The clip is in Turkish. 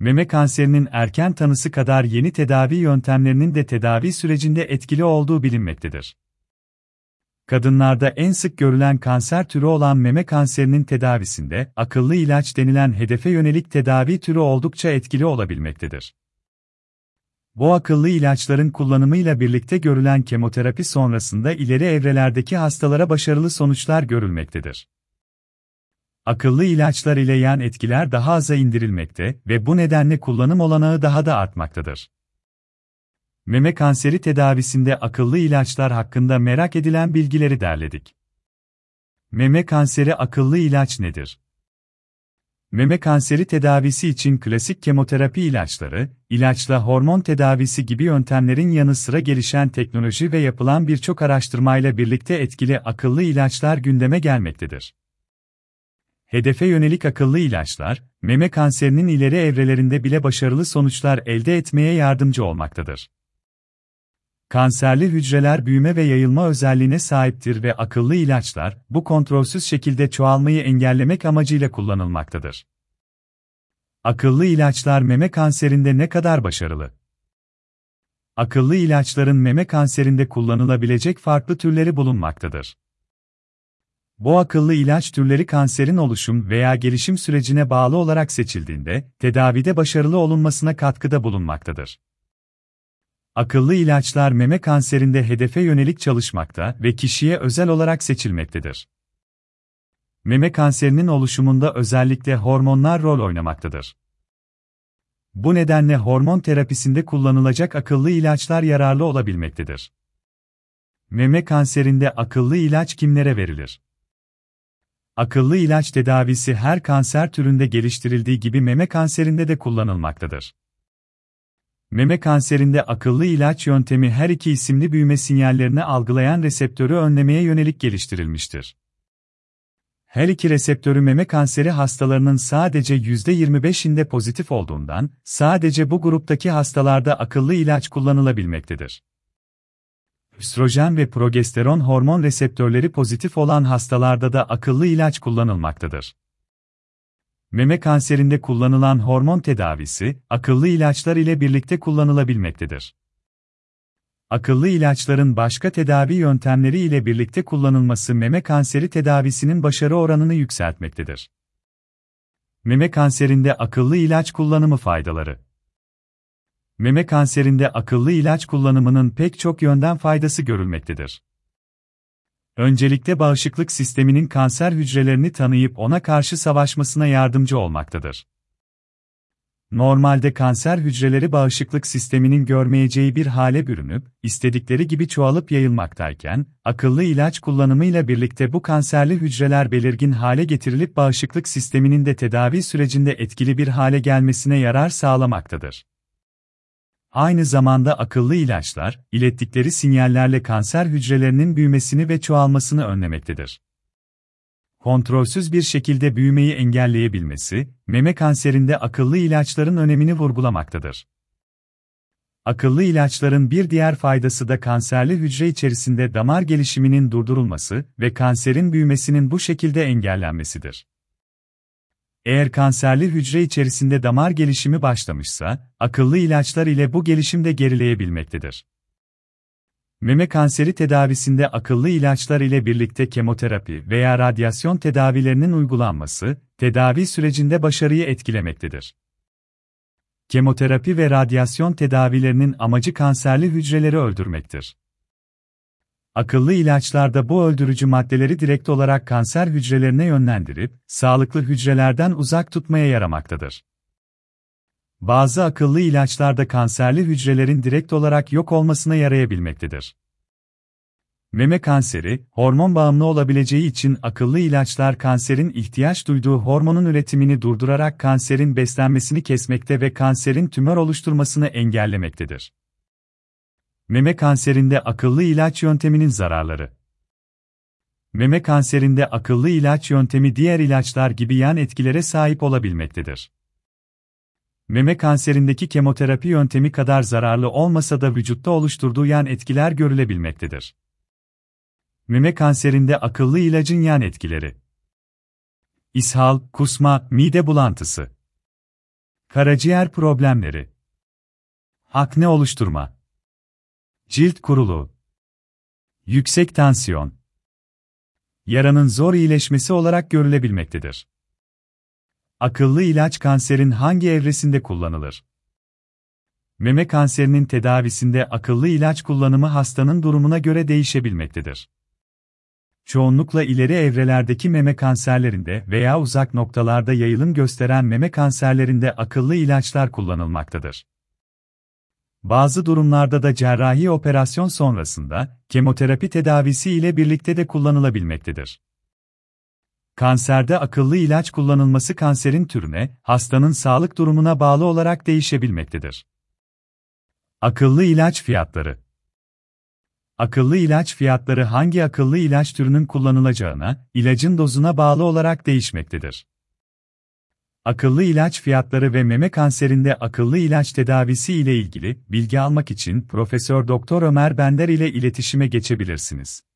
Meme kanserinin erken tanısı kadar yeni tedavi yöntemlerinin de tedavi sürecinde etkili olduğu bilinmektedir. Kadınlarda en sık görülen kanser türü olan meme kanserinin tedavisinde akıllı ilaç denilen hedefe yönelik tedavi türü oldukça etkili olabilmektedir. Bu akıllı ilaçların kullanımıyla birlikte görülen kemoterapi sonrasında ileri evrelerdeki hastalara başarılı sonuçlar görülmektedir. Akıllı ilaçlar ile yan etkiler daha aza indirilmekte ve bu nedenle kullanım olanağı daha da artmaktadır. Meme kanseri tedavisinde akıllı ilaçlar hakkında merak edilen bilgileri derledik. Meme kanseri akıllı ilaç nedir? Meme kanseri tedavisi için klasik kemoterapi ilaçları, ilaçla hormon tedavisi gibi yöntemlerin yanı sıra gelişen teknoloji ve yapılan birçok araştırmayla birlikte etkili akıllı ilaçlar gündeme gelmektedir. Hedefe yönelik akıllı ilaçlar, meme kanserinin ileri evrelerinde bile başarılı sonuçlar elde etmeye yardımcı olmaktadır. Kanserli hücreler büyüme ve yayılma özelliğine sahiptir ve akıllı ilaçlar, bu kontrolsüz şekilde çoğalmayı engellemek amacıyla kullanılmaktadır. Akıllı ilaçlar meme kanserinde ne kadar başarılı? Akıllı ilaçların meme kanserinde kullanılabilecek farklı türleri bulunmaktadır. Bu akıllı ilaç türleri kanserin oluşum veya gelişim sürecine bağlı olarak seçildiğinde, tedavide başarılı olunmasına katkıda bulunmaktadır. Akıllı ilaçlar meme kanserinde hedefe yönelik çalışmakta ve kişiye özel olarak seçilmektedir. Meme kanserinin oluşumunda özellikle hormonlar rol oynamaktadır. Bu nedenle hormon terapisinde kullanılacak akıllı ilaçlar yararlı olabilmektedir. Meme kanserinde akıllı ilaç kimlere verilir? Akıllı ilaç tedavisi her kanser türünde geliştirildiği gibi meme kanserinde de kullanılmaktadır. Meme kanserinde akıllı ilaç yöntemi her iki isimli büyüme sinyallerini algılayan reseptörü önlemeye yönelik geliştirilmiştir. Her iki reseptörü meme kanseri hastalarının sadece %25'inde pozitif olduğundan, sadece bu gruptaki hastalarda akıllı ilaç kullanılabilmektedir. Östrojen ve progesteron hormon reseptörleri pozitif olan hastalarda da akıllı ilaç kullanılmaktadır. Meme kanserinde kullanılan hormon tedavisi, akıllı ilaçlar ile birlikte kullanılabilmektedir. Akıllı ilaçların başka tedavi yöntemleri ile birlikte kullanılması meme kanseri tedavisinin başarı oranını yükseltmektedir. Meme kanserinde akıllı ilaç kullanımı faydaları Meme kanserinde akıllı ilaç kullanımının pek çok yönden faydası görülmektedir. Öncelikle bağışıklık sisteminin kanser hücrelerini tanıyıp ona karşı savaşmasına yardımcı olmaktadır. Normalde kanser hücreleri bağışıklık sisteminin görmeyeceği bir hale bürünüp, istedikleri gibi çoğalıp yayılmaktayken, akıllı ilaç kullanımıyla birlikte bu kanserli hücreler belirgin hale getirilip bağışıklık sisteminin de tedavi sürecinde etkili bir hale gelmesine yarar sağlamaktadır. Aynı zamanda akıllı ilaçlar, ilettikleri sinyallerle kanser hücrelerinin büyümesini ve çoğalmasını önlemektedir. Kontrolsüz bir şekilde büyümeyi engelleyebilmesi, meme kanserinde akıllı ilaçların önemini vurgulamaktadır. Akıllı ilaçların bir diğer faydası da kanserli hücre içerisinde damar gelişiminin durdurulması ve kanserin büyümesinin bu şekilde engellenmesidir. Eğer kanserli hücre içerisinde damar gelişimi başlamışsa, akıllı ilaçlar ile bu gelişim de gerileyebilmektedir. Meme kanseri tedavisinde akıllı ilaçlar ile birlikte kemoterapi veya radyasyon tedavilerinin uygulanması, tedavi sürecinde başarıyı etkilemektedir. Kemoterapi ve radyasyon tedavilerinin amacı kanserli hücreleri öldürmektir. Akıllı ilaçlarda bu öldürücü maddeleri direkt olarak kanser hücrelerine yönlendirip, sağlıklı hücrelerden uzak tutmaya yaramaktadır. Bazı akıllı ilaçlarda kanserli hücrelerin direkt olarak yok olmasına yarayabilmektedir. Meme kanseri, hormon bağımlı olabileceği için akıllı ilaçlar kanserin ihtiyaç duyduğu hormonun üretimini durdurarak kanserin beslenmesini kesmekte ve kanserin tümör oluşturmasını engellemektedir. Meme kanserinde akıllı ilaç yönteminin zararları. Meme kanserinde akıllı ilaç yöntemi diğer ilaçlar gibi yan etkilere sahip olabilmektedir. Meme kanserindeki kemoterapi yöntemi kadar zararlı olmasa da vücutta oluşturduğu yan etkiler görülebilmektedir. Meme kanserinde akıllı ilacın yan etkileri. İshal, kusma, mide bulantısı. Karaciğer problemleri. Akne oluşturma. Cilt kuruluğu. Yüksek tansiyon. Yaranın zor iyileşmesi olarak görülebilmektedir. Akıllı ilaç kanserin hangi evresinde kullanılır? Meme kanserinin tedavisinde akıllı ilaç kullanımı hastanın durumuna göre değişebilmektedir. Çoğunlukla ileri evrelerdeki meme kanserlerinde veya uzak noktalarda yayılım gösteren meme kanserlerinde akıllı ilaçlar kullanılmaktadır. Bazı durumlarda da cerrahi operasyon sonrasında kemoterapi tedavisi ile birlikte de kullanılabilmektedir. Kanserde akıllı ilaç kullanılması kanserin türüne, hastanın sağlık durumuna bağlı olarak değişebilmektedir. Akıllı ilaç fiyatları Akıllı ilaç fiyatları hangi akıllı ilaç türünün kullanılacağına, ilacın dozuna bağlı olarak değişmektedir. Akıllı ilaç fiyatları ve meme kanserinde akıllı ilaç tedavisi ile ilgili bilgi almak için Profesör Doktor Ömer Bender ile iletişime geçebilirsiniz.